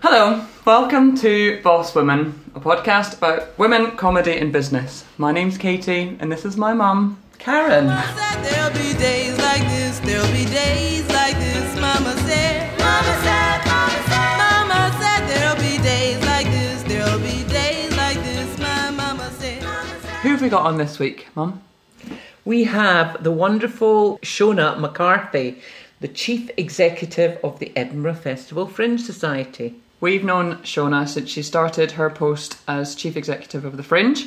Hello, welcome to Boss Women, a podcast about women, comedy, and business. My name's Katie, and this is my mum, Karen. There'll be days like this, there'll be days like this, Mama said. Mama said, Mama said. Mama said there'll be days like this, there'll be days like this, my mama said. Who have we got on this week, mum? We have the wonderful Shona McCarthy, the Chief Executive of the Edinburgh Festival Fringe Society. We've known Shona since she started her post as Chief Executive of the Fringe.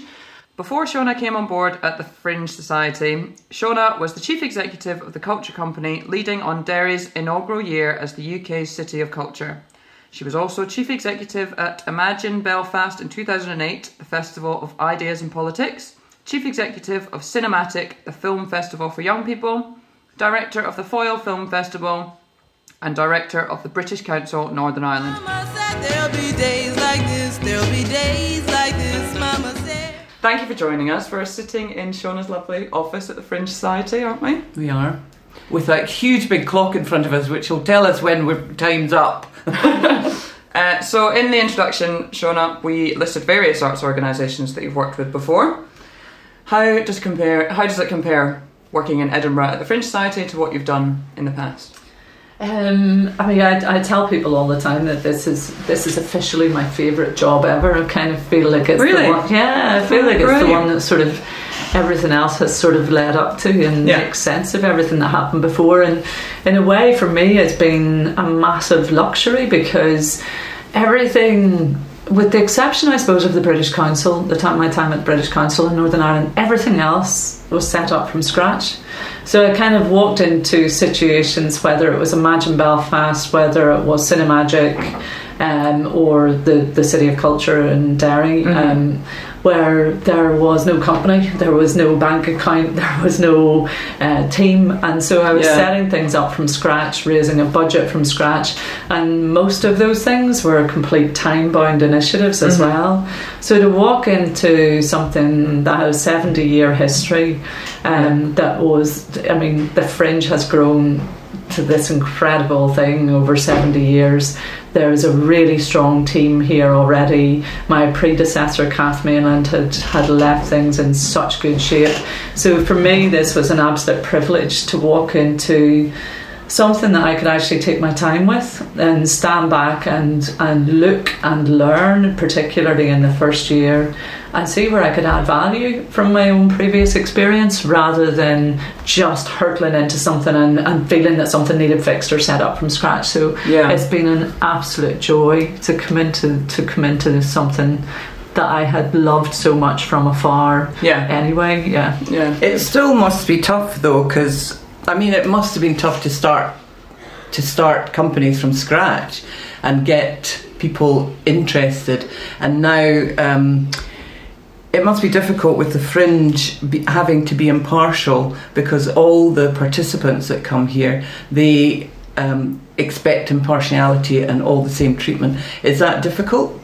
Before Shona came on board at the Fringe Society, Shona was the Chief Executive of the Culture Company, leading on Derry's inaugural year as the UK's City of Culture. She was also Chief Executive at Imagine Belfast in 2008, the Festival of Ideas and Politics, Chief Executive of Cinemagic, the film festival for young people, Director of the Foyle Film Festival, and Director of the British Council Northern Ireland. Mama said there'll be days like this, there'll be days like this, Mama said. Thank you for joining us. We're sitting in Shona's lovely office at the Fringe Society, aren't we? We are. With that huge big clock in front of us, which will tell us when we're time's up. Uh, so, in the introduction, Shona, we listed various arts organisations that you've worked with before. How does compare? How does it compare working in Edinburgh at the Fringe Society to what you've done in the past? Um, I mean, I, I tell people all the time that this is this is officially my favourite job ever. I kind of feel like it's Really? the one. Yeah, I feel like it's the one that sort of everything else has sort of led up to and Yeah. makes sense of everything that happened before. And in a way, for me, it's been a massive luxury because everything. With the exception, I suppose, of the British Council, the time my time at the British Council in Northern Ireland, everything else was set up from scratch. So I kind of walked into situations, whether it was Imagine Belfast, whether it was Cinemagic, um, or the, the City of Culture in Derry, um, where there was no company, there was no bank account, there was no uh, team, and so I was Yeah. setting things up from scratch, raising a budget from scratch, and most of those things were complete time bound initiatives as well. So to walk into something that has 70 year history, um, that was, I mean, the fringe has grown to this incredible thing over 70 years. There is a really strong team here already. My predecessor, Kath Mainland, had, had left things in such good shape. So for me, this was an absolute privilege to walk into something that I could actually take my time with and stand back and, and look and learn, particularly in the first year, and see where I could add value from my own previous experience rather than just hurtling into something and, and feeling that something needed fixed or set up from scratch. So Yeah. it's been an absolute joy to come into to come into something that I had loved so much from afar. Yeah. Anyway, yeah. Yeah. It still must be tough though, because I mean, it must have been tough to start to start companies from scratch and get people interested. And now um, it must be difficult with the fringe having to be impartial because all the participants that come here they um, expect impartiality and all the same treatment. Is that difficult?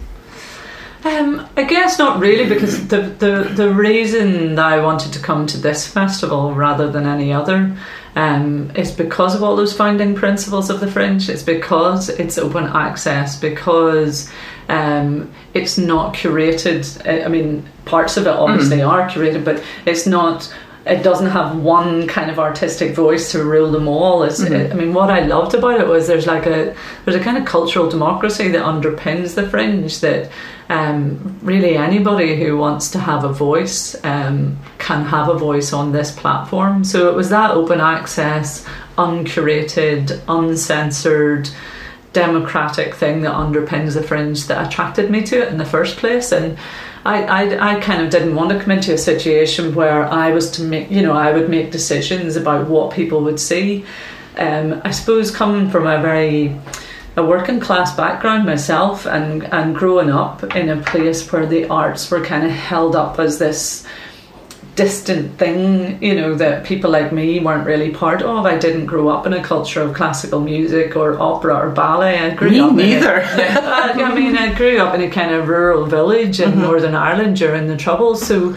Um, I guess not really, because the, the the reason that I wanted to come to this festival rather than any other um, is because of all those founding principles of the Fringe. It's because it's open access, because um, it's not curated. I I mean, parts of it obviously are curated, but it's not. It doesn't have one kind of artistic voice to rule them all. It's, I mean, what I loved about it was there's like a there's a kind of cultural democracy that underpins the fringe. That um, really anybody who wants to have a voice um, can have a voice on this platform. So it was that open access, uncurated, uncensored, democratic thing that underpins the fringe that attracted me to it in the first place. And I, I, I kind of didn't want to come into a situation where I was to make, you know, I would make decisions about what people would see. Um, I suppose coming from a very a working class background myself and, and growing up in a place where the arts were kind of held up as this distant thing, you know, that people like me weren't really part of. I didn't grow up in a culture of classical music or opera or ballet. I grew Me up neither. uh, I mean, I grew up in a kind of rural village in Northern Ireland during the Troubles, so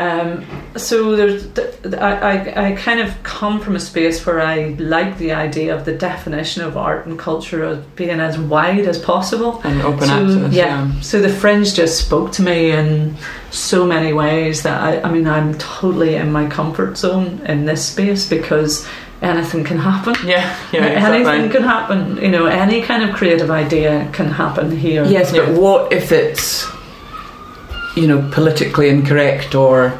Um, so there's, th- th- I, I, I kind of come from a space where I like the idea of the definition of art and culture as being as wide as possible. And open so, access. yeah. So the fringe just spoke to me in so many ways that I, I mean, I'm totally in my comfort zone in this space because anything can happen. Yeah, yeah, Anything can happen. You know, any kind of creative idea can happen here. Yes, but Yeah. what if it's, you know, politically incorrect or,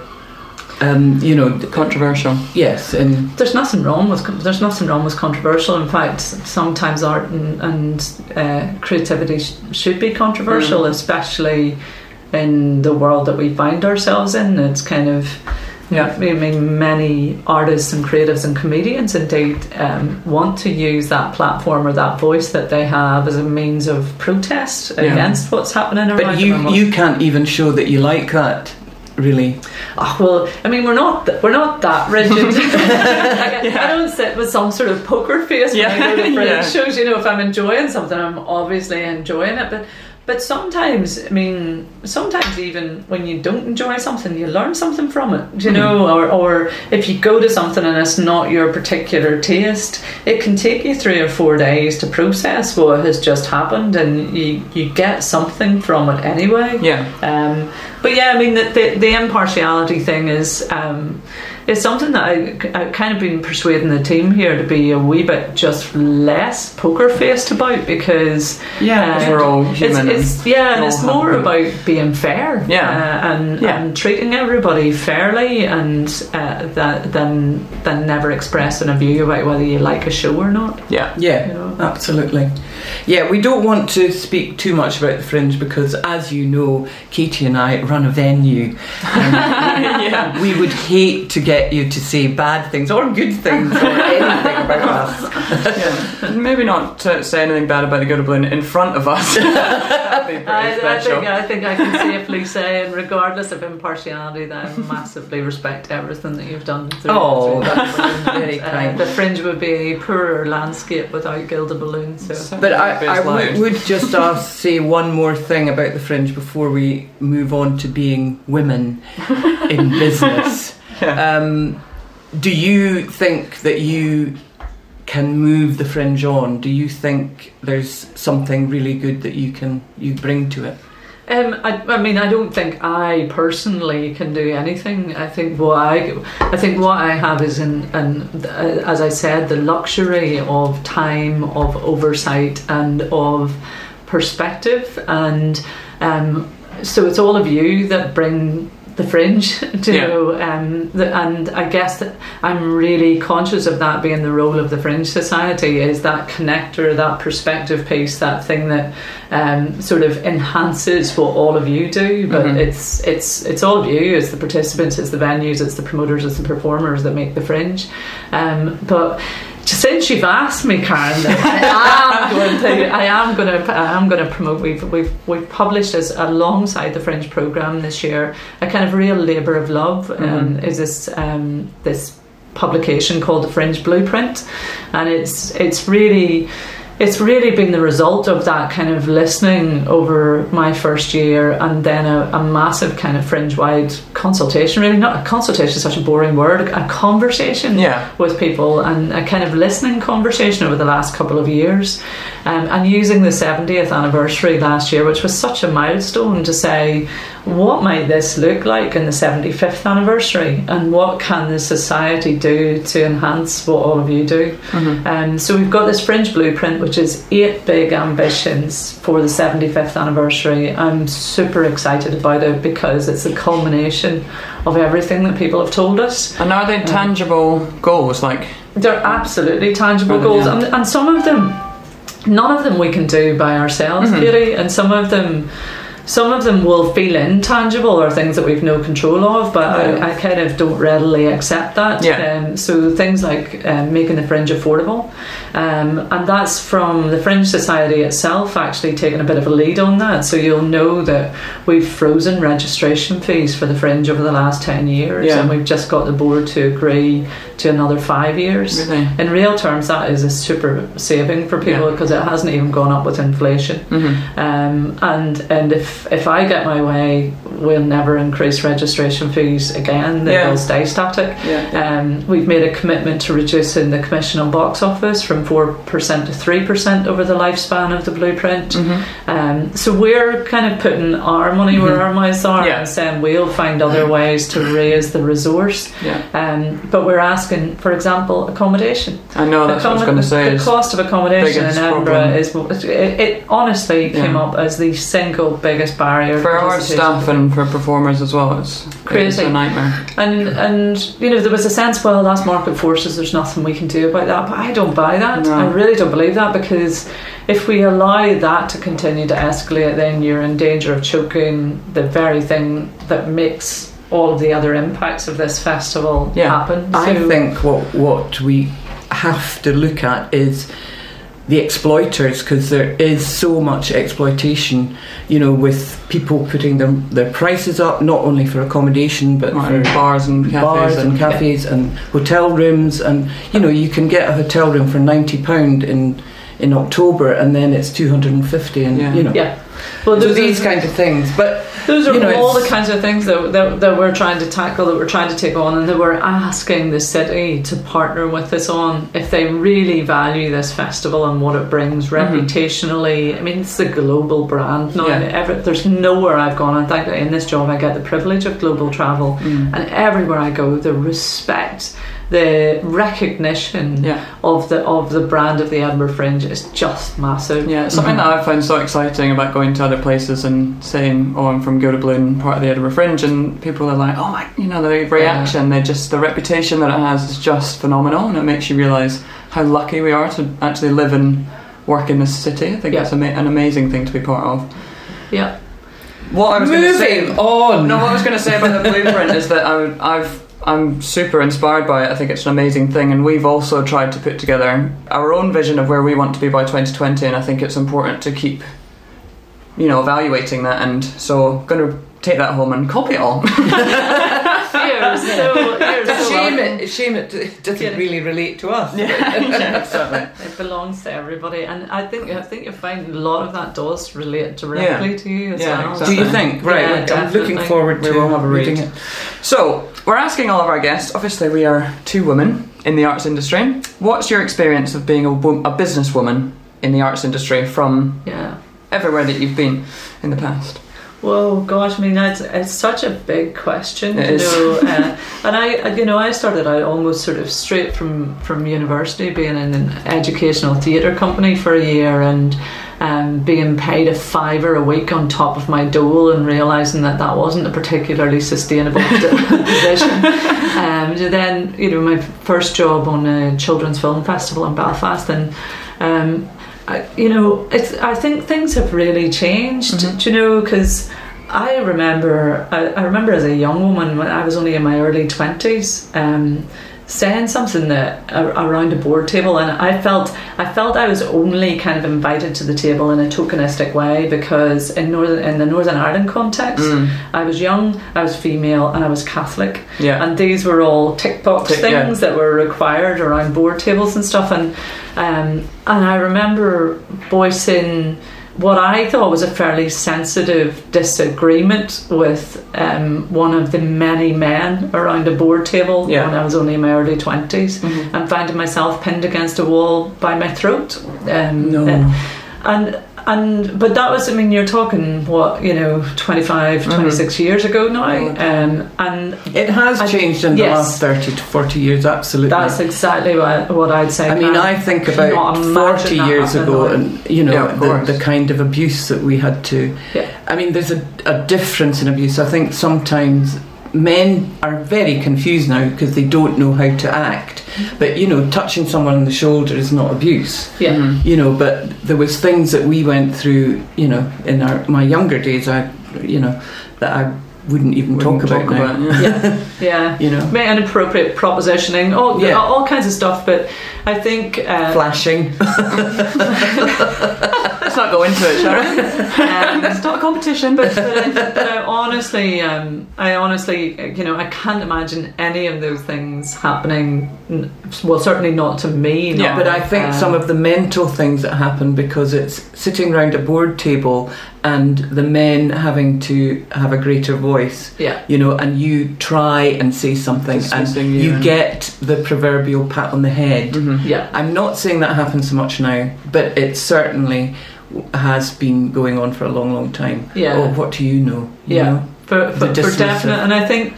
um, you know, Controversial. yes, and There's nothing wrong with there's nothing wrong with controversial. In fact, sometimes art and, and uh, creativity sh- should be controversial, especially in the world that we find ourselves in. It's kind of Yeah. I mean, many artists and creatives and comedians indeed um, want to use that platform or that voice that they have as a means of protest Yeah. against what's happening around but them you what's you can't even show that you like that, really. Oh, well, I mean, we're not th- we're not that rigid. Like, I, I don't sit with some sort of poker face when I Yeah, go to yeah. shows. You know, if I'm enjoying something, I'm obviously enjoying it. But but sometimes, I mean, sometimes even when you don't enjoy something, you learn something from it. Hmm. You know, or or if you go to something and it's not your particular taste, it can take you three or four days to process what has just happened, and you you get something from it anyway. Yeah. Um, but yeah, I mean, the, the, the impartiality thing is um, is something that I, I've kind of been persuading the team here to be a wee bit just less poker faced about because Yeah, Because we're all it's, human. it's yeah, and it's more have- about being fair, Yeah. uh, and, Yeah. and treating everybody fairly, and uh, that than than never expressing a view about whether you like a show or not. Yeah. Yeah, You know? absolutely. Yeah, we don't want to speak too much about the fringe because, as you know, Katie and I run a venue. yeah. We would hate to get you to say bad things or good things or anything about us. yeah. Maybe not to say anything bad about the Gilded Balloon in front of us. That'd be pretty I, I think I think I can safely say, and regardless of impartiality, that I massively respect everything that you've done. Through, Oh, through that's that. very Uh, kind. the fringe would be a poorer landscape without Gilded Balloon. So But I, I as loud. w- would just ask, say one more thing about the fringe before we move on to being women in business. Yeah. Um, do you think that you can move the fringe on? Do you think there's something really good that you can you bring to it? Um, I, I mean, I don't think I personally can do anything. I think what I, I think what I have is, in, in, uh, as I said, the luxury of time, of oversight, and of perspective, and um, so it's all of you that bring the fringe, you Yeah. know, um, the, and I guess that I'm really conscious of that being the role of the Fringe Society is that connector, that perspective piece, that thing that um, sort of enhances what all of you do. But Mhm. it's it's it's all of you, it's the participants, it's the venues, it's the promoters, it's the performers that make the Fringe. Um, but since you've asked me, Karen, I am going to, I am going to, I am going to promote. We've we've we've published as alongside the Fringe program this year a kind of real labour of love. Um, is this um, this publication called the Fringe Blueprint, and it's it's really. It's really been the result of that kind of listening over my first year and then a, a massive kind of fringe wide consultation. Really, not a consultation such a boring word, a conversation Yeah. with people and a kind of listening conversation over the last couple of years. Um, and using the 70th anniversary last year, which was such a milestone to say, what might this look like in the 75th anniversary? And what can the society do to enhance what all of you do? Mm-hmm. Um, so we've got this Fringe Blueprint, which is eight big ambitions for the 75th anniversary. I'm super excited about it because it's the culmination of everything that people have told us. And are they um, tangible goals? Like, They're absolutely tangible goals, yeah. and, and some of them, none of them we can do by ourselves. Mm-hmm. Katie, and some of them. Some of them will feel intangible or things that we've no control of, but Yeah. I, I kind of don't readily accept that. Yeah. Um, so things like um, making the fringe affordable, um, and that's from the Fringe Society itself actually taking a bit of a lead on that. So you'll know that we've frozen registration fees for the fringe over the last ten years, Yeah. and we've just got the board to agree to another five years. really? In real terms, that is a super saving for people Yeah. because it hasn't even gone up with inflation. hmm Um, and and if if I get my way, we'll never increase registration fees again. They Yeah. will stay static. Yeah. Um, we've made a commitment to reducing the commission on box office from 4% to 3% over the lifespan of the blueprint. Mhm. Um, so we're kind of putting our money where Mhm. our mouths are Yeah. and saying we'll find other ways to raise the resource. Yeah. Um, but we're asking, for example, accommodation. I know that's what I was going to say. The cost of accommodation in Edinburgh problem. is it, it honestly came up as the single biggest barrier for our staff and for performers as well, it's Crazy. It's a nightmare. And and you know there was a sense, well, that's market forces. There's nothing we can do about that. But I don't buy that. No. I really don't believe that because if we allow that to continue to escalate, then you're in danger of choking the very thing that makes all of the other impacts of this festival Yeah. happen. I think what what we have to look at is the exploiters because there is so much exploitation you know with people putting their, their prices up not only for accommodation but Right, for bars and cafes bars and and cafes and hotel rooms and you know you can get a hotel room for 90 pound in in October and then it's 250 and Yeah. you know yeah. Well, so these are, kind of things but those are you know, all the kinds of things that, that that we're trying to tackle, that we're trying to take on, and that we're asking the city to partner with us on if they really value this festival and what it brings Mhm. reputationally. I mean, it's a global brand now. Yeah. Every, there's nowhere I've gone. In fact, in this job, I get the privilege of global travel, Mm. and everywhere I go, the respect, the recognition Yeah, of the of the brand of the Edinburgh Fringe is just massive. yeah. Something that mm-hmm. I've found so exciting about going to other places and saying, "Oh, I'm from Gilded Balloon, part of the Edinburgh Fringe," and people are like, "Oh my," you know, the reaction, they just the reputation that it has is just phenomenal, and it makes you realise how lucky we are to actually live and work in this city. I think Yeah. it's ama- an amazing thing to be part of. Yeah. What I was going to say, moving on No, what I was going to say about the blueprint is that I I've I'm super inspired by it. I think it's an amazing thing, and we've also tried to put together our own vision of where we want to be by 2020. And I think it's important to keep, you know, evaluating that. And so, going to take that home and copy it all. You're so, you're It's a shame it, shame it doesn't Yeah. really relate to us yeah, exactly. It belongs to everybody, and I think I think you find a lot of that does relate directly to you as Yeah, well. exactly. Do you think? Right, Yeah, I'm looking definitely. forward We to will have a read. reading it. So, we're asking all of our guests. Obviously, we are two women in the arts industry. What's your experience of being a, wo- a businesswoman in the arts industry from Yeah. everywhere that you've been in the past? Well, gosh, I mean, it's, it's such a big question, It you is. know. Uh, and I, you know, I started out almost sort of straight from from university, being in an educational theatre company for a year, and um, being paid a fiver a week on top of my dole, and realizing that that wasn't a particularly sustainable position. Um, then, you know, my first job on a children's film festival in Belfast, and. Um, I, you know, it's, I think things have really changed. Mhm. Do you know? Because I remember, I, I remember as a young woman when I was only in my early twenties, um, saying something that around a board table, and I felt, I felt I was only kind of invited to the table in a tokenistic way because in northern, in the Northern Ireland context, Mm, I was young, I was female, and I was Catholic yeah. and these were all tick box Tick- yeah. things that were required around board tables and stuff and um, and I remember voicing what I thought was a fairly sensitive disagreement with um, one of the many men around a board table Yeah. when I was only in my early 20s Mhm. and finding myself pinned against a wall by my throat um, No. uh, and and but that was I mean you're talking what you know 25 Mhm. 26 years ago now Oh, um, and It has I- changed in the yes. last 30 to 40 years, absolutely. That's exactly what, what I'd say. I mean, Can- I think about 40 years ago, now. and you know, Yeah, the, the kind of abuse that we had to. Yeah. I mean, there's a, a difference in abuse. I think sometimes men are very confused now because they don't know how to act. But, you know, touching someone on the shoulder is not abuse. yeah, Mhm. You know, but there was things that we went through, you know, in our my younger days, I, you know, that I wouldn't even Wouldn't talk about now. it, yeah. Yeah. You know, Make inappropriate propositioning, all, Yeah. all kinds of stuff. But I think uh, flashing. Let's not go into it, shall um, it's not a competition, but, but, but I honestly, um, I honestly, you know, I can't imagine any of those things happening. Well, certainly not to me. Yeah. But I think Um, some of the mental things that happen because it's sitting around a board table and the men having to have a greater voice, yeah, you know, and you try and say something and you you and- get the proverbial pat on the head. Mhm. yeah, I'm not saying that happens so much now, but it certainly has been going on for a long, long time. Yeah. Oh, what do you know? You Yeah. know? for, for, for definite. And I think,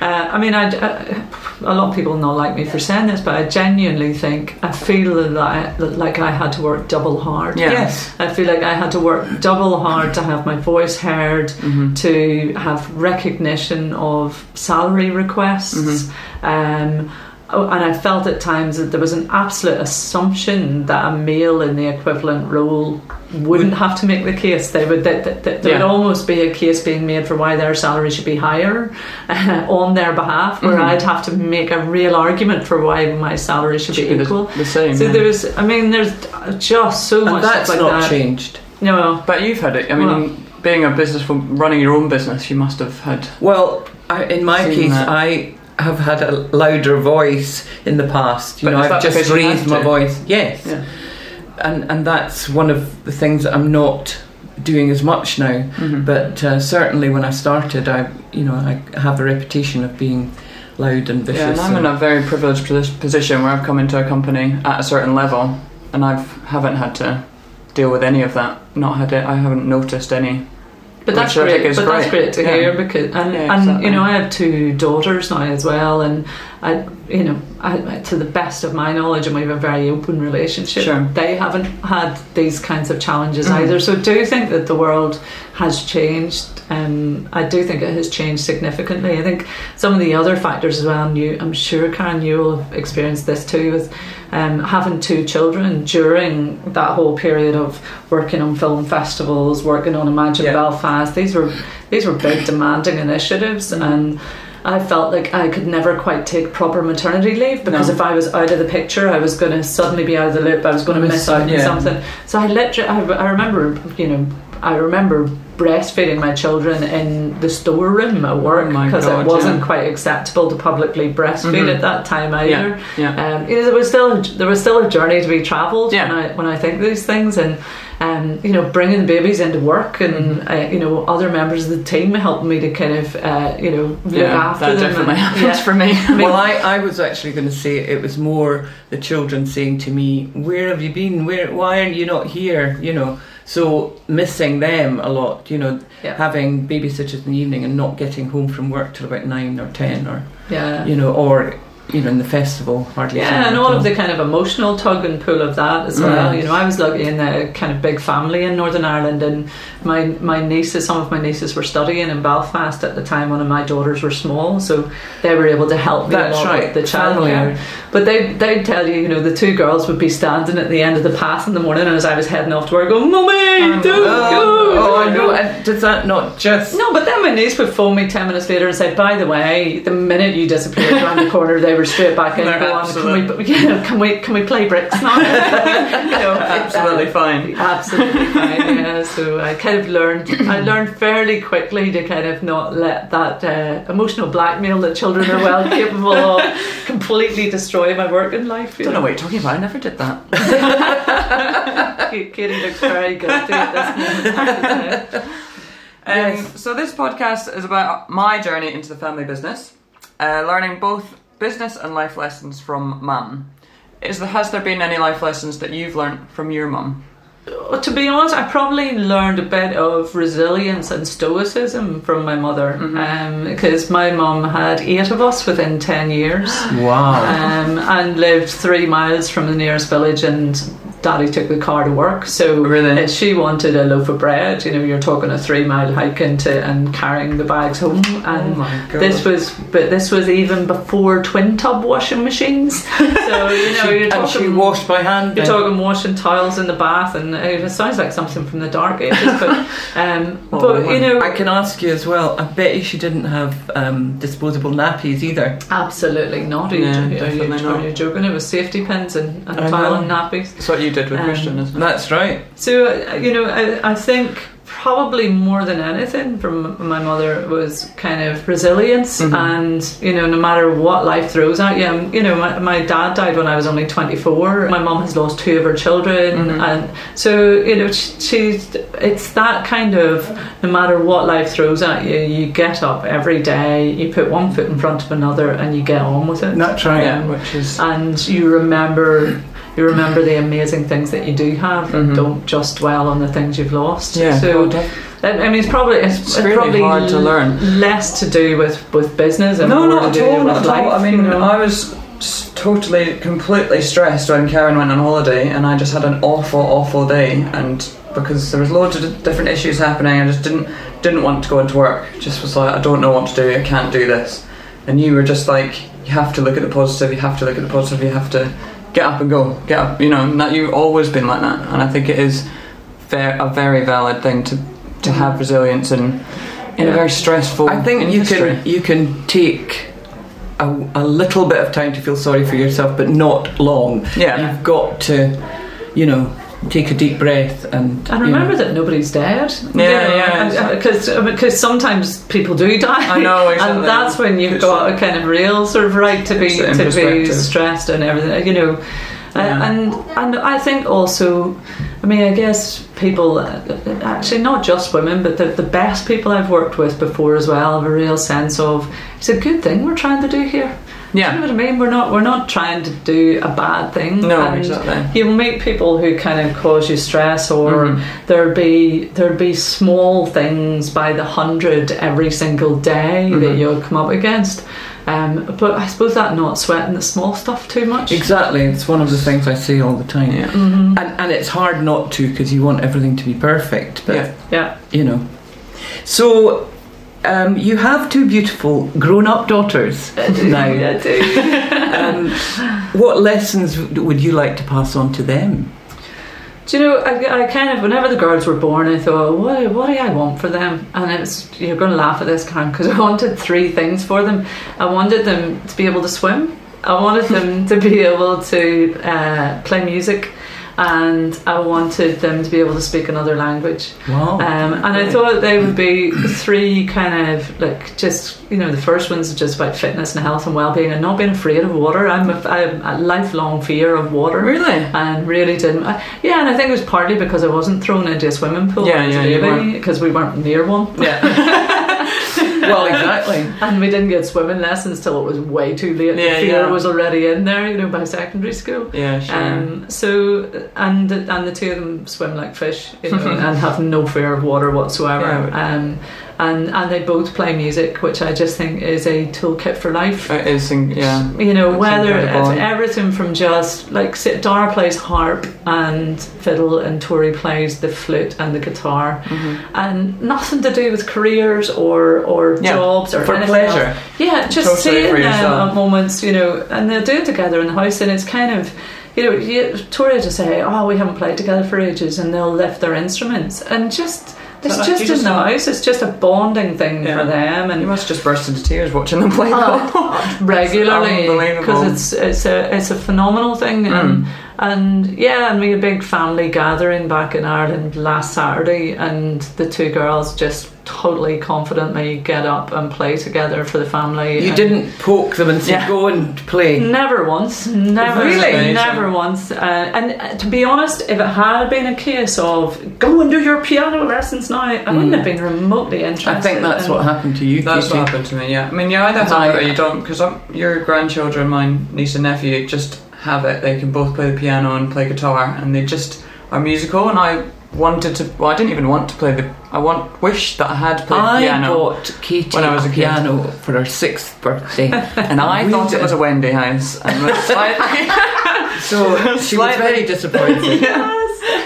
uh, I mean, I, I- a lot of people not like me for saying this, but I genuinely think I feel that I, that like I had to work double hard. Yeah. Yes. I feel like I had to work double hard to have my voice heard, Mhm. to have recognition of salary requests. Um, oh, and I felt at times that there was an absolute assumption that a male in the equivalent role wouldn't have to make the case. They would that, that, that there Yeah. would almost be a case being made for why their salary should be higher uh, on their behalf, where Mhm. I'd have to make a real argument for why my salary should, Should be be equal. the, the same. So yeah. there's, I mean, there's just so And much that's stuff like not that. changed. No, But you've had it. I mean, Well- being a business, running your own business, you must have had. Well, I, in my case, that. I have had a louder voice in the past. You But know, I've just because you had raised my voice. Yes, Yeah. and and that's one of the things that I'm not doing as much now. Mhm. But uh, certainly, when I started, I you know I have a reputation of being loud and vicious. Yeah, and I'm in a very privileged position where I've come into a company at a certain level, and I haven't had to deal with any of that. Not had it. I haven't noticed any. But that's Which I great. think is But that's great. great to Yeah. hear because and Yeah, and exactly. you know I have two daughters now as well, and I you know I, to the best of my knowledge, and we have a very open relationship. Sure. They haven't had these kinds of challenges Mhm. either. So I do think that the world has changed. Um, I do think it has changed significantly. I think some of the other factors as well. And you, I'm sure Karen, you will have experienced this too. With um, having two children during that whole period of working on film festivals, working on Imagine Yeah. Belfast. These were these were big, demanding initiatives, and I felt like I could never quite take proper maternity leave because No. if I was out of the picture, I was going to suddenly be out of the loop. I was going to Miss miss out on yeah. something. So I literally, I, I remember, you know. I remember breastfeeding my children in the storeroom at work Oh my because God, it wasn't yeah. quite acceptable to publicly breastfeed Mhm. at that time either. Yeah, yeah. Um, you know, there was still there was still a journey to be travelled Yeah. when I when I think these things and um, you know bringing babies into work and Mm-hmm. uh, you know other members of the team helping me to kind of uh, you know look yeah, after that them. definitely and, happens yeah. for me. well, I, I was actually going to say it was more the children saying to me, "Where have you been? Where? Why aren't you not here?" You know, so missing them a lot. You know, Yeah. having babysitters in the evening and not getting home from work till about nine or ten, or yeah. you know, or you know, in the festival hardly. Yeah, and all of the kind of emotional tug and pull of that as well. Mm. You know, I was lucky in a kind of big family in Northern Ireland, and my my nieces, some of my nieces were studying in Belfast at the time. One of my daughters were small, so they were able to help me That's a lot right, with the childcare. But they they'd tell you, you know, the two girls would be standing at the end of the path in the morning, and as I was heading off to work, going, "Mummy, don't Oh, go!" oh, I know. And does that not just? No, but then my niece would phone me ten minutes later and say, "By the way, the minute you disappeared around the corner, they were straight back in. They're Go on, can we, can we, can we play bricks now? you know, Absolutely fine. absolutely fine. Yeah. So I kind of learned, I learned fairly quickly to kind of not let that uh, emotional blackmail that children are well capable of completely destroy my work working life. I don't know know, what you're talking about. I never did that. Katie looks very guilty at this moment. I have to say. Um, So this podcast is about my journey into the family business, uh, learning both business and life lessons from mum. Is there, has there been any life lessons that you've learned from your mum? Well, to be honest, I probably learned a bit of resilience and stoicism from my mother mm-hmm. um, because my mum had eight of us within 10 years Wow. um, and lived three miles from the nearest village and Daddy took the car to work. So Really? she wanted a loaf of bread. You know, you're talking a three mile hike into and carrying the bags home. And Oh my God. this was, but this was even before twin tub washing machines. So you know, She- you're talking. and she washed by hand. You're then. talking washing towels in the bath, and it sounds like something from the dark ages. But, um, Oh, but you know, I can ask you as well. I bet you she didn't have um, disposable nappies either. absolutely not. Are you, Yeah, are you, definitely are you joking? It was safety pins and, and towel and nappies. That's what you did with Um, Christian, isn't? That's right. So uh, you know, I, I think probably more than anything from my mother was kind of resilience, Mhm. and you know, no matter what life throws at you. um, You know, my, my dad died when I was only twenty four. My mom has lost two of her children, Mhm. and so you know, she, she's it's that kind of no matter what life throws at you, you get up every day, you put one foot in front of another, and you get on with it That's right. yeah, which is and you remember you remember the amazing things that you do have and Mhm. don't just dwell on the things you've lost yeah. so I I mean it's probably it's, It's it's really probably hard to learn. less to do with with business and no, more not to at do all. with life all. I mean, you know? I was totally, completely stressed when Karen went on holiday, and I just had an awful, awful day, and because there was loads of different issues happening, I just didn't didn't want to go into work. Just was like, I don't know what to do. I can't do this. And you were just like, you have to look at the positive. You have to look at the positive. You have to get up and go. Get up. You know, that you've always been like that, and I think it is fair, a very valid thing to to have resilience in in a very stressful. I think you can you can take a, a little bit of time to feel sorry for yourself, but not long. Yeah. You've got to, you know, take a deep breath and. and remember know, that nobody's dead. Yeah, yeah, Because because sometimes people do die. I know, exactly. and that's when you've It's- got a kind of real sort of right to be to be stressed and everything. You know, Uh, Yeah. and and I think also, I mean, I guess people, uh, actually not just women, but the, the best people I've worked with before as well have a real sense of it's a good thing we're trying to do here. Do you know what I mean? We're not we're not trying to do a bad thing. No, and exactly. You'll meet people who kind of cause you stress, or Mhm. there'll be there'll be small things by the hundred every single day that Mhm. you'll come up against. Um, but I suppose that not sweating the small stuff too much. Exactly, it's one of the things I say all the time. Yeah. hmm And, and it's hard not to because you want everything to be perfect, but Yeah. Yeah. you know. So, um, you have two beautiful grown up daughters now. I do. Um, what lessons would you like to pass on to them? Do you know, I, I kind of, whenever the girls were born, I thought, what, what do I want for them? And it's, you're going to laugh at this, Karen, because I wanted three things for them. I wanted them to be able to swim, I wanted them to be able to uh, play music, and I wanted them to be able to speak another language. Wow. Um, and I thought they would be three kind of like just you know the first one's just about fitness and health and well-being and not being afraid of water. I'm a, I'm a lifelong fear of water. Really? And really didn't. I, yeah, and I think it was partly because I wasn't thrown into a swimming pool Yeah, yeah, because we weren't near one. Yeah. well, exactly. And we didn't get swimming lessons till it was way too late. Yeah, the fear yeah. was already in there, you know, by secondary school. yeah, sure. Um, so and and the two of them swim like fish, you know, and have no fear of water whatsoever. Yeah. Um, and and they both play music, which I just think is a toolkit for life. it is, yeah. You know, It's whether incredible. it's everything from just like Dara plays harp and fiddle, and Tori plays the flute and the guitar, Mhm. and nothing to do with careers or or Yeah, jobs or For anything pleasure. else. Yeah, just Totally seeing them at moments, you know, and they do it together in the house, and it's kind of, you know, you, Tori just say, "Oh, we haven't played together for ages," and they'll lift their instruments, and just it's just just the. It's just a bonding thing Yeah. for them, and You must just burst into tears watching them play. Oh, regularly because it's it's a it's a phenomenal thing Mm. and and yeah and we had a big family gathering back in Ireland last Saturday and the two girls just totally confidently get up and play together for the family You and- didn't poke them and say, Yeah. go and play. Never once, never, Really? Never once. Uh, and uh, to be honest, if it had been a case of go and do your piano lessons now, I wouldn't Mm. have been remotely interested. I think that's in- what happened to you, That's Katie. what happened to me, yeah. I mean, you either That's have it right. or you don't, because your grandchildren, my niece and nephew, just have it. They can both play the piano and play guitar, and they just are musical. And I wanted to, well, I didn't even want to play the, I want, wish that I had played I piano. I bought Katie when I was a a kid. piano for her sixth birthday. and I We thought did. it was a Wendy house, and was like, So she was very disappointed.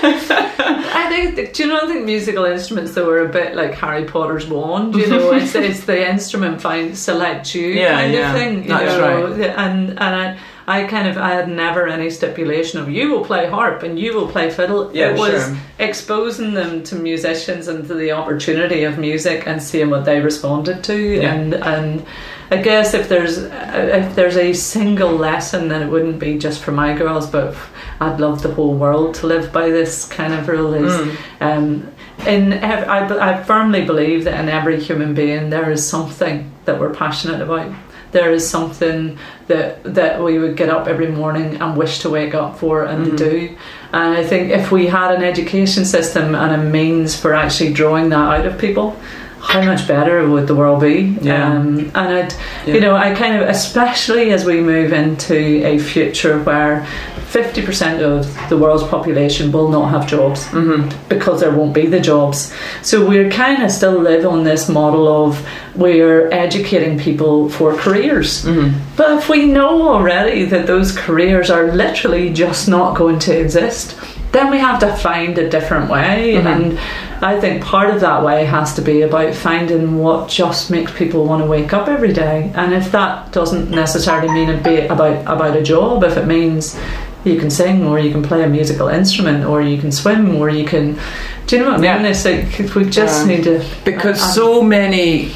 I think, do you know, I think musical instruments though are a bit like Harry Potter's wand. You know, it's, it's the instrument find select you Yeah, kind yeah. of thing. You That's know, right. And and I, I kind of I had never any stipulation of you will play harp and you will play fiddle. Yeah, it was sure. exposing them to musicians and to the opportunity of music and seeing what they responded to Yeah. and and. I guess if there's if there's a single lesson, then it wouldn't be just for my girls, but I'd love the whole world to live by this kind of rule. Is Mm. um, in I, I firmly believe that in every human being there is something that we're passionate about. There is something that that we would get up every morning and wish to wake up for and Mhm. do. And I think if we had an education system and a means for actually drawing that out of people, how much better would the world be? Yeah. Um, and I'd, Yeah. you know, I kind of, especially as we move into a future where 50% of the world's population will not have jobs hmm because there won't be the jobs. So we're kind of still live on this model of we're educating people for careers. hmm But if we know already that those careers are literally just not going to exist, then we have to find a different way. Mhm. And I think part of that way has to be about finding what just makes people want to wake up every day. And if that doesn't necessarily mean a bit about about a job, if it means you can sing or you can play a musical instrument or you can swim or you can do you know what I mean? Yeah. It's like we just Yeah. need to Because uh, so many,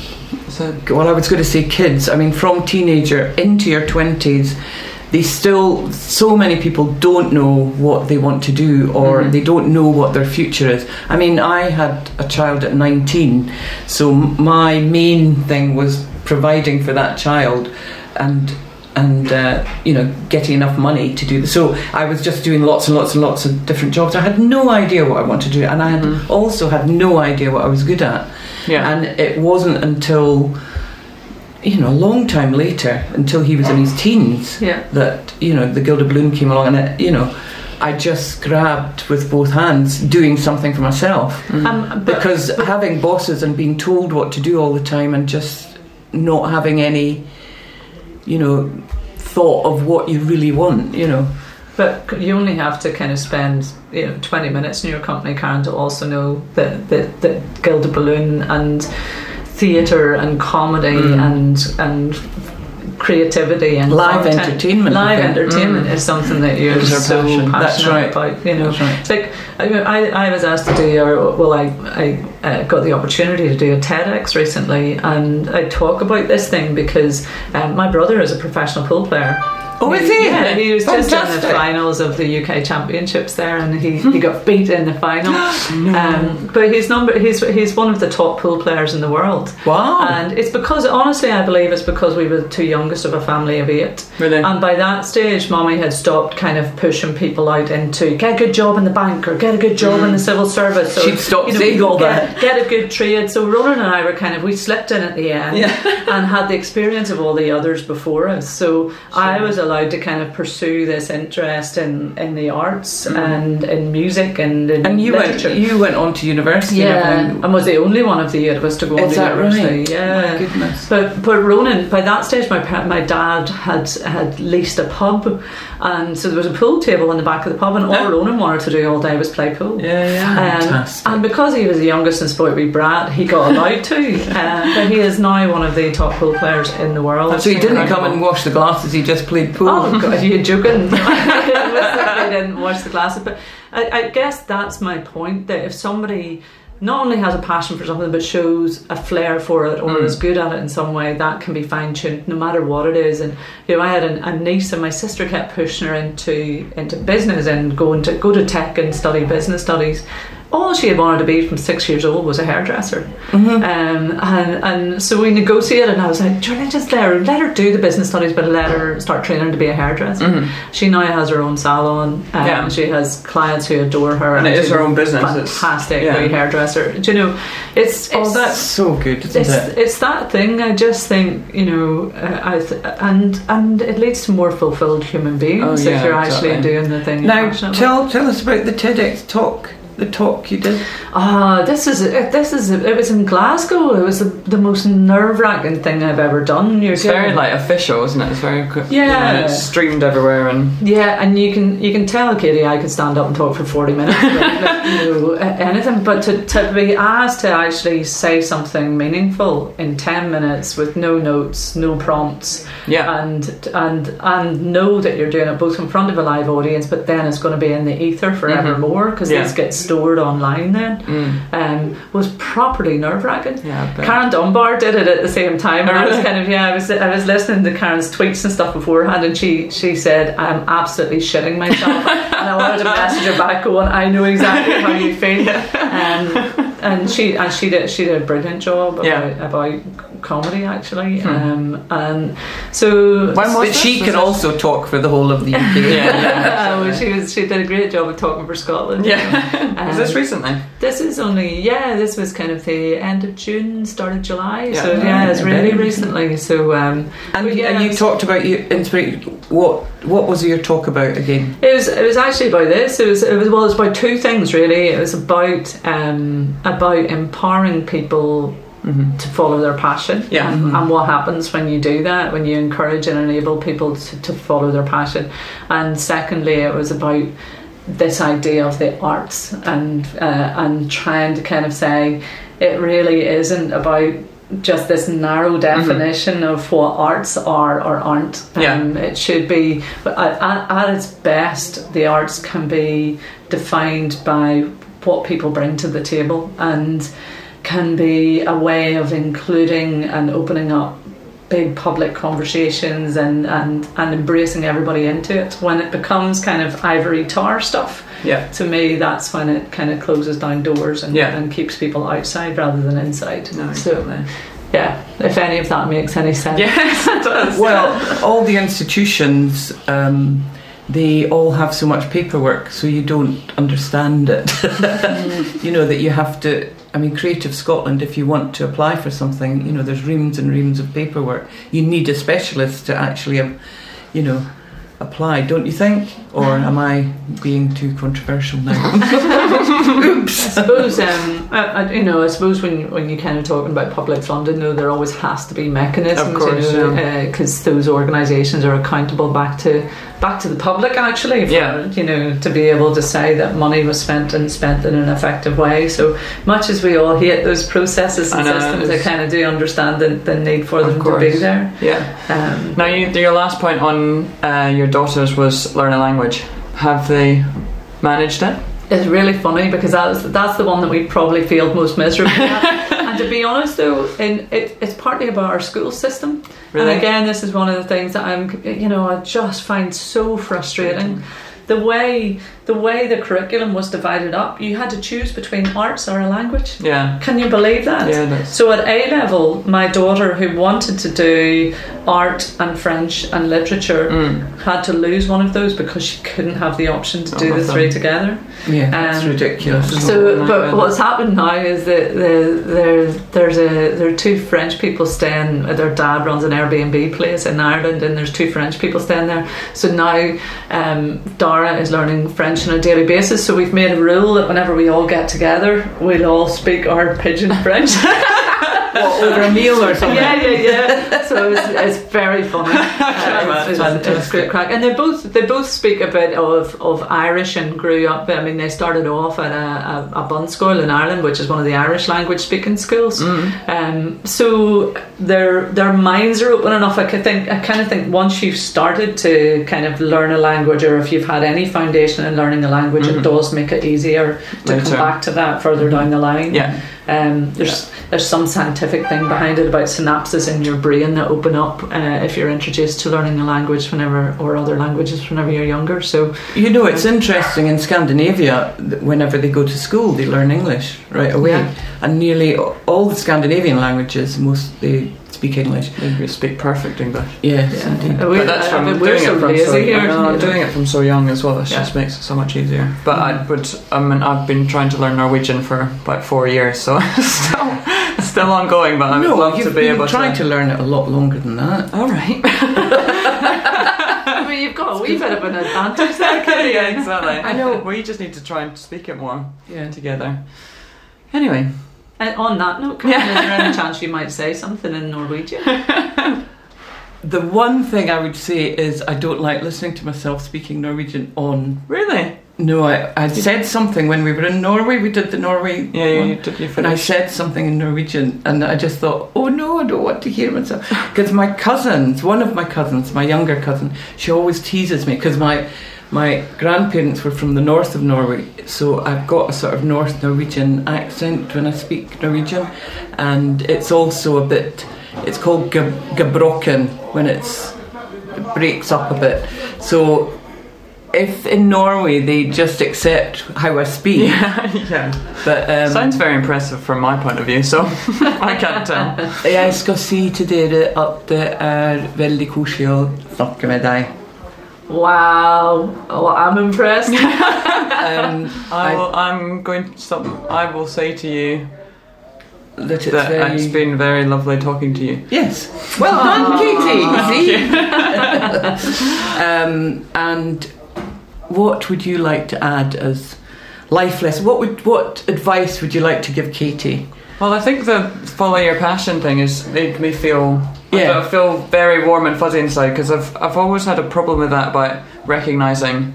So, well, I was going to say kids, I mean, from teenager into your 20s, they still, so many people don't know what they want to do or Mhm. they don't know what their future is. I mean, I had a child at 19, so m- my main thing was providing for that child and and uh, you know getting enough money to do this. So I was just doing lots and lots and lots of different jobs. I had no idea what I wanted to do, and I had Mhm. also had no idea what I was good at. yeah. And it wasn't until, you know, a long time later, until he was in his teens, yeah. that, you know, the Gilded Balloon came along and, it, you know, I just grabbed with both hands doing something for myself. Mhm. Um, but- Because having bosses and being told what to do all the time and just not having any, you know, thought of what you really want, you know. But you only have to kind of spend you know 20 minutes in your company, Karen, to also know that that, that Gilded Balloon and theatre and comedy Mm. and and creativity and Live content- entertainment, live entertainment Mm. is something that you're so passion. passionate That's right. about. You know, right. like I, I, I was asked to do, or well, I, I uh, got the opportunity to do a TEDx recently, and I talk about this thing because um, my brother is a professional pool player. Oh, is he? Yeah, he was just in the finals of the UK Championships there, and he, he got beat in the final. um, but he's number he's he's one of the top pool players in the world, Wow. and it's because honestly, I believe it's because we were the two youngest of a family of eight. Really? And by that stage, mommy had stopped kind of pushing people out into get a good job in the bank or get a good job in the civil service. Or, She'd stopped saying all get, that. Get a good trade. So Ronan and I were kind of we slipped in at the end and had the experience of all the others before us. So I was allowed to kind of pursue this interest in, in the arts and in music and in Mm. and you literature. went, you went on to university. and yeah, and was the only one of the eight of us to go on to that university. right? Yeah, My goodness. but but Ronan, by that stage, my my dad had had leased a pub, and so there was a pool table in the back of the pub, and all Yeah. Ronan wanted to do all day was play pool. yeah, yeah. Um, and because he was the youngest and sporty brat, he got allowed to. Uh, but he is now one of the top pool players in the world. so he didn't come and wash the glasses, he just played pool. Oh God, you're joking. I didn't wash the glasses. but I, I guess that's my point. That if somebody not only has a passion for something but shows a flair for it or Mm. is good at it in some way, that can be fine tuned no matter what it is. And you know, I had an, a niece and my sister kept pushing her into into business and going to go to tech and study business studies. All she had wanted to be from six years old was a hairdresser. Mm-hmm. Um, and, and so we negotiated, and I was like, Julie, just let her, let her do the business studies, but let her start training to be a hairdresser. Mhm. She now has her own salon, um, Yeah. she has clients who adore her. And it is her own business, it's- Fantastic yeah. hairdresser. Do you know, it's, Oh, that's so good, it's, it? it's that thing. I just think you know, uh, I th- and and it leads to more fulfilled human beings Oh, if you're actually doing the thing. Now, about. tell tell us about the TEDx talk the talk you did? Ah, this is it this is it was in Glasgow. It was the, the most nerve wracking thing I've ever done. You're It's very like official, isn't it? It's very quick. Yeah. it's streamed everywhere and Yeah, and you can you can tell Katie I could stand up and talk for forty minutes, about, you know, anything. But to, to be asked to actually say something meaningful in ten minutes with no notes, no prompts, yeah, and and and know that you're doing it both in front of a live audience, but then it's going to be in the ether mm-hmm. forevermore because Yeah. these get stored online. Then mm, um, was properly nerve wracking. yeah. Karen Dunbar did it at the same time. And I was kind of yeah, I was I was listening to Karen's tweets and stuff beforehand, and she she said I'm absolutely shitting myself, and I wanted to message her back going I know exactly how you feel, um, and she and she did she did a brilliant job about, Yeah. about comedy actually, Hmm. um, and so When was But this? she Was can this- also talk for the whole of the UK. Yeah, yeah. Oh, she was she did a great job of talking for Scotland. Yeah. Was this Um, recently? This is only yeah. This was kind of the end of June, start of July. Yeah. So yeah, it's really recently. So um, And, yeah, and you it's- talked about you inspira- What what was your talk about again? it was it was actually about this. It was it was well, it was about two things really. It was about um, about empowering people Mm-hmm. to follow their passion Yeah. and, Mhm. and what happens when you do that when you encourage and enable people to, to follow their passion and secondly it was about this idea of the arts and uh, and trying to kind of say it really isn't about just this narrow definition of what arts are or aren't. Yeah. Um, it should be, at, at its best, the arts can be defined by what people bring to the table and can be a way of including and opening up big public conversations and, and, and embracing everybody into it. When it becomes kind of ivory tower stuff, Yeah. to me, that's when it kind of closes down doors and, Yeah. and keeps people outside rather than inside. No, so, exactly. yeah, if any of that makes any sense. Yes, it does. Well, all the institutions, um, they all have so much paperwork, so you don't understand it. you know that you have to. I mean, Creative Scotland. If you want to apply for something, you know, there's reams and reams of paperwork. You need a specialist to actually, um, you know, apply. Don't you think? Or am I being too controversial now? Oops. I suppose, um, I, I, you know, I suppose when when you're kind of talking about public funding, though, there always has to be mechanisms, Of course, you know, because those organisations are accountable back to back to the public, actually, for, Yeah. you know, to be able to say that money was spent and spent in an effective way. So much as we all hate those processes and I systems, I kind of do understand the, the need for them to be there. Yeah. Um, Now, you, your last point on uh, your daughters was learn a language. Have they managed it? It's really funny because that's that's the one that we probably failed most miserably at. and to be honest, though, in, it, it's partly about our school system. Really? And again, this is one of the things that I'm, you know, I just find so frustrating. The way the way the curriculum was divided up, you had to choose between arts or a language. Yeah. Can you believe that? Yeah, that's. So at A level, my daughter, who wanted to do art and French and literature, Mm. had to lose one of those because she couldn't have the option to Oh, do the that's three them. together. Yeah, that's Um, ridiculous. Yeah. So, but what's happened now is that the, there there's a there are two French people staying. Their dad runs an Airbnb place in Ireland, and there's two French people staying there. So now, um, Dara is learning French on a daily basis. So we've made a rule that whenever we all get together, we'll all speak our pidgin French. What, over a meal or something? yeah, yeah, yeah. So it's, it's very funny. Uh, it's, it's, it's great crack, and they both they both speak a bit of, of Irish and grew up. I mean, they started off at a, a, a bunscoil in Ireland, which is one of the Irish language speaking schools. Um, so their their minds are open enough. I could think I kind of think once you've started to kind of learn a language, or if you've had any foundation in learning a language, it does make it easier to Later. come back to that further down the line. Yeah. Um, there's there's some scientific thing behind it about synapses in your brain that open up uh, if you're introduced to learning a language whenever or other languages whenever you're younger. So You know, it's interesting in Scandinavia, whenever they go to school, they learn English right away. Yeah. And nearly all the Scandinavian languages, most they speak English. They speak perfect English. Yes, yeah, indeed. Uh, we, But that's I from mean, doing we're so it from lazy so here. young. No, you doing it from so young as well. It Yeah. just makes it so much easier. But I would. I mean, I've been trying to learn Norwegian for about four years, so it's still still ongoing. But I would no, love you've to be been able trying to. to learn it a lot longer than that. All right. but you've got a wee bit of an advantage there, Kitty. yeah, exactly. I know. We just need to try and speak it more Yeah. together. Anyway, And on that note, Karen, is there any chance you might say something in Norwegian? The one thing I would say is I don't like listening to myself speaking Norwegian on. really? No, I, I said something when we were in Norway. We did the Norway. Yeah, you, one. you, did- you And I said something in Norwegian, and I just thought, oh no, I don't want to hear myself. Because my cousins, one of my cousins, my younger cousin, she always teases me because my my grandparents were from the north of Norway, so I've got a sort of North Norwegian accent when I speak Norwegian, and it's also a bit. It's called gab- gabroken when it's it breaks up a bit. So. If in Norway they just accept how I speak, yeah, yeah. but um, Sounds very impressive from my point of view, so I can't tell. Jeg skal si til dere at det er veldig koselig å snakke med deg. Wow. Oh, I'm impressed. Um, I will, I'm going to stop. I will say to you that it's that very... it's been very lovely talking to you. Yes. Well done, Katie. See? um, and what would you like to add as life lesson? What would what advice would you like to give Katie? Well, I think the follow your passion thing has made me feel. Yeah. I feel very warm and fuzzy inside because I've I've always had a problem with that about recognizing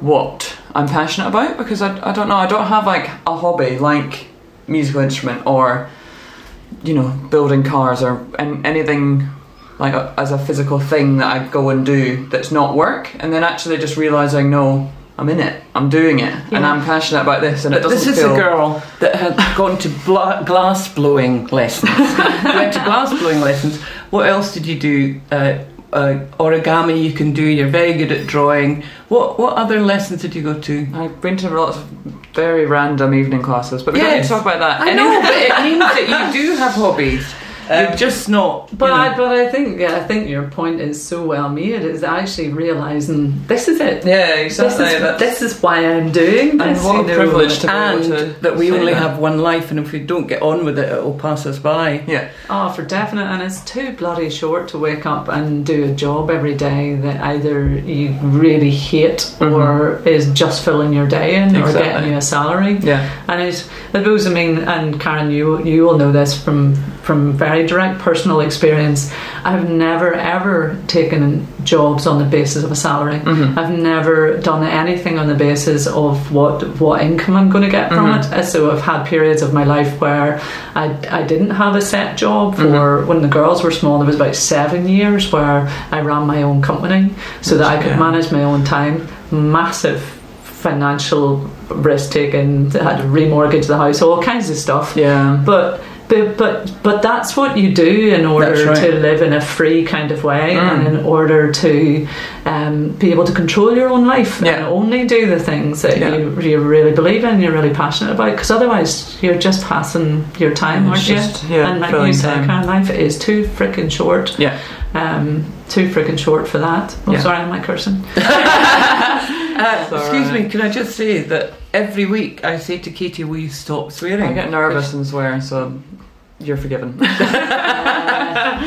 what I'm passionate about because I, I don't know I don't have like a hobby like musical instrument or you know building cars or an anything like a, as a physical thing that I go and do that's not work and then actually just realizing no I'm in it I'm doing it and I'm passionate about this and it doesn't this is a girl that had gone to bla- glass blowing lessons. went to glass blowing lessons. What else did you do? Uh, uh, origami you can do. You're very good at drawing. What what other lessons did you go to? I've been to lots of very random evening classes, but we don't need to talk about that. I know, but it means that you do have hobbies. You're just not. you But know. I, but I think yeah, I think your point is so well made. Is actually realizing this is it. Yeah, This exactly. is, this is why I'm doing and this. what you a know. privilege to be and able to that we only that. have one life, and if we don't get on with it, it will pass us by. Yeah, Oh, for definite, and it's too bloody short to wake up and do a job every day that either you really hate or is just filling your day in or Mm-hmm. Getting you a salary. yeah, And it's, I suppose, I mean, and Karen, you you will know this from from very direct personal experience. I've never ever taken jobs on the basis of a salary. Mm-hmm. I've never done anything on the basis of what what income I'm going to get from Mhm. it. So I've had periods of my life where I, I didn't have a set job. For when the girls were small, there was about seven years where I ran my own company so that I could Yeah. manage my own time. Massive financial risk taken. Had to remortgage the house, all kinds of stuff. yeah. But but but but that's what you do in order right. to live in a free kind of way, Mm. and in order to um, be able to control your own life and only do the things that Yeah. you, you really believe in, you're really passionate about. Because otherwise, you're just passing your time, aren't you? yeah, and like you said, time. Karen, life is too freaking short. Yeah. Um, too freaking short for that. Oh, Yeah. sorry, am I cursing? Uh, excuse right. me, can I just say that every week I say to Katie, "Will you stop swearing?" I get nervous and swear, so you're forgiven.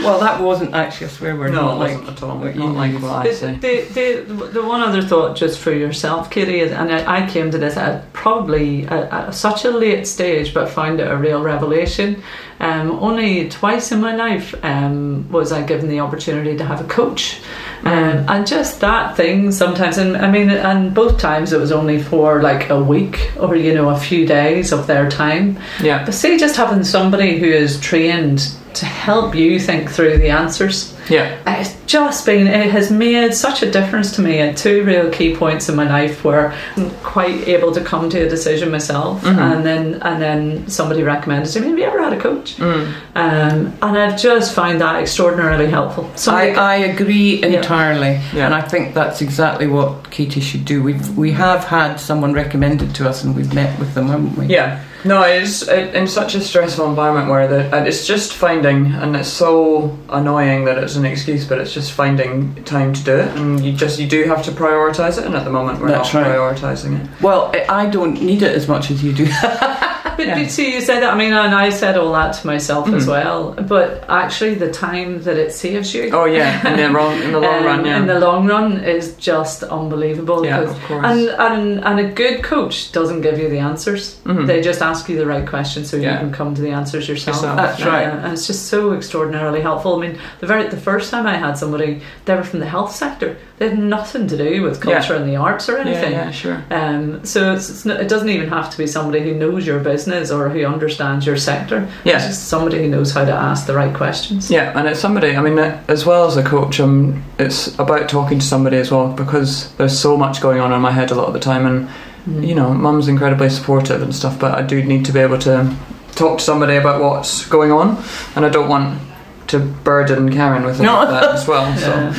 Well, that wasn't actually a swear word. no, not it like wasn't at all. what Not you like use. what I The, say. the, the, the one other thought just for yourself, Katie, is, and I, I came to this at probably at, at such a late stage, but found it a real revelation. Um, only twice in my life um, was I given the opportunity to have a coach. Um, and just that thing sometimes, and I mean, and both times it was only for like a week or, you know, a few days of their time. Yeah, But say just having somebody who is trained to help you think through the answers. Yeah, It's just been, it has made such a difference to me at two real key points in my life where I'm quite able to come to a decision myself Mhm. and then and then somebody recommended to me, have you ever had a coach? mm. Um, and I've just found that extraordinarily helpful. I, I agree entirely, Yeah. and I think that's exactly what Katie should do. We've we have had someone recommended to us, and we've met with them, haven't we? yeah. No, it's it, in such a stressful environment where the, it's just finding, and it's so annoying that it's an excuse, but it's just finding time to do it, and you just you do have to prioritize it, and at the moment we're That's not right. prioritizing it. Well, I don't need it as much as you do. but Yeah. you see, you say that. I mean, and I said all that to myself as Mhm. well. But actually, the time that it saves you, Oh yeah, in the wrong in the long um, run, yeah. in the long run, is just unbelievable. yeah, of course. and, and and a good coach doesn't give you the answers. Mhm. They just ask you the right questions so you can come to the answers yourself. Yourself, That's Uh, right. and it's just so extraordinarily helpful. I mean, the very the first time I had somebody, they were from the health sector. They had nothing to do with Yeah. culture and the arts or anything. yeah, sure. Um, so it's, it's it doesn't even have to be somebody who knows your business or who understands your sector. Yeah. It's just somebody who knows how to ask the right questions. Yeah, and it's somebody. I mean, uh, as well as a coach, um, it's about talking to somebody as well because there's so much going on in my head a lot of the time, and Mm. you know, mum's incredibly supportive and stuff, but I do need to be able to talk to somebody about what's going on, and I don't want to burden Karen with all No. of that as well. So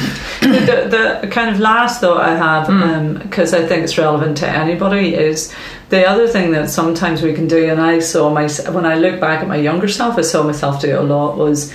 the, the kind of last thought I have, Mm. because I think it's relevant to anybody, is the other thing that sometimes we can do, and I saw my when I look back at my younger self, I saw myself do it a lot was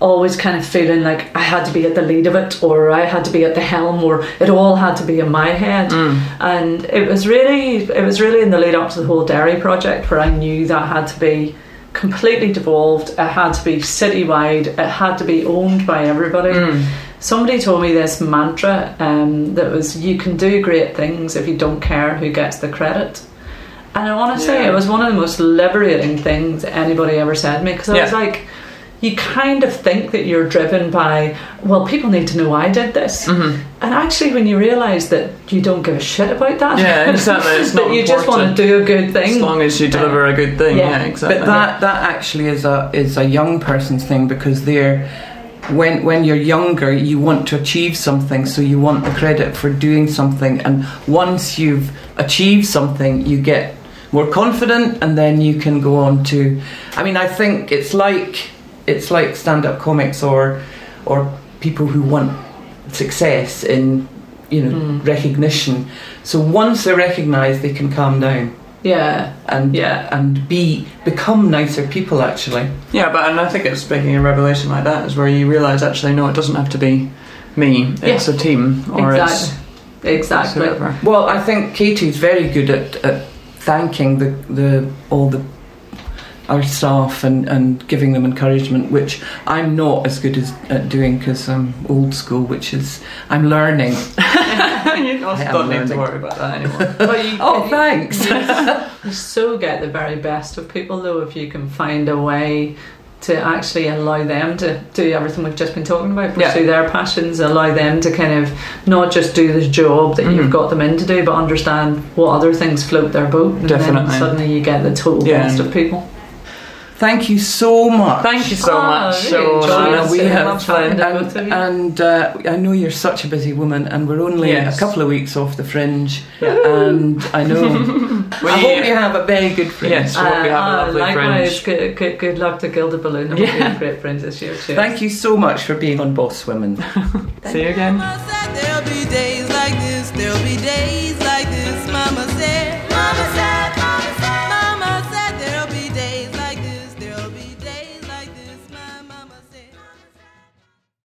always kind of feeling like I had to be at the lead of it, or I had to be at the helm, or it all had to be in my head. Mm. And it was really, it was really in the lead up to the whole Derry project where I knew that had to be completely devolved. It had to be citywide. It had to be owned by everybody. Mm. Somebody told me this mantra um, that was, "You can do great things if you don't care who gets the credit." And I want to say Yeah. it was one of the most liberating things anybody ever said to me because I was like, you kind of think that you're driven by, well, people need to know I did this. Mhm. And actually, when you realise that you don't give a shit about that, Yeah, exactly. It's that not you just want to do a good thing, as long as you deliver a good thing. Yeah. Yeah, exactly. But that that actually is a is a young person's thing because they're when when you're younger you want to achieve something so you want the credit for doing something and once you've achieved something you get more confident and then you can go on to I mean I think it's like it's like stand up comics or or people who want success in you know Mm. recognition so once they're recognized they can calm down Yeah, and Yeah. and be become nicer people actually. Yeah, but and I think it's making a revelation like that is where you realise actually no, it doesn't have to be me. It's a team, or exactly. it's Exactly. it's. Well, I think Katie's very good at, at thanking the, the all the our staff and, and giving them encouragement, which I'm not as good as at doing because I'm old school, which is I'm learning. you don't need to worry about that anymore. You, Oh, thanks. you so get the very best of people though if you can find a way to actually allow them to do everything we've just been talking about, Yeah. pursue their passions, allow them to kind of not just do the job that Mhm. you've got them in to do, but understand what other things float their boat. And Definitely. then suddenly you get the total Yeah. best of people. Thank you so much. Thank you so Oh, much. really So we So have much fun. fun. and, both of you. and uh, I know you're such a busy woman, and we're only Yes. a couple of weeks off the fringe. Yeah. And I know. We- I hope you have a very good fringe. Yes, we hope you have a Uh, lovely likewise, fringe. good, good, good luck to Gilded Balloon. I hope you Yeah. have great friends this year too. Thank you so much for being on Boss Women. See you again.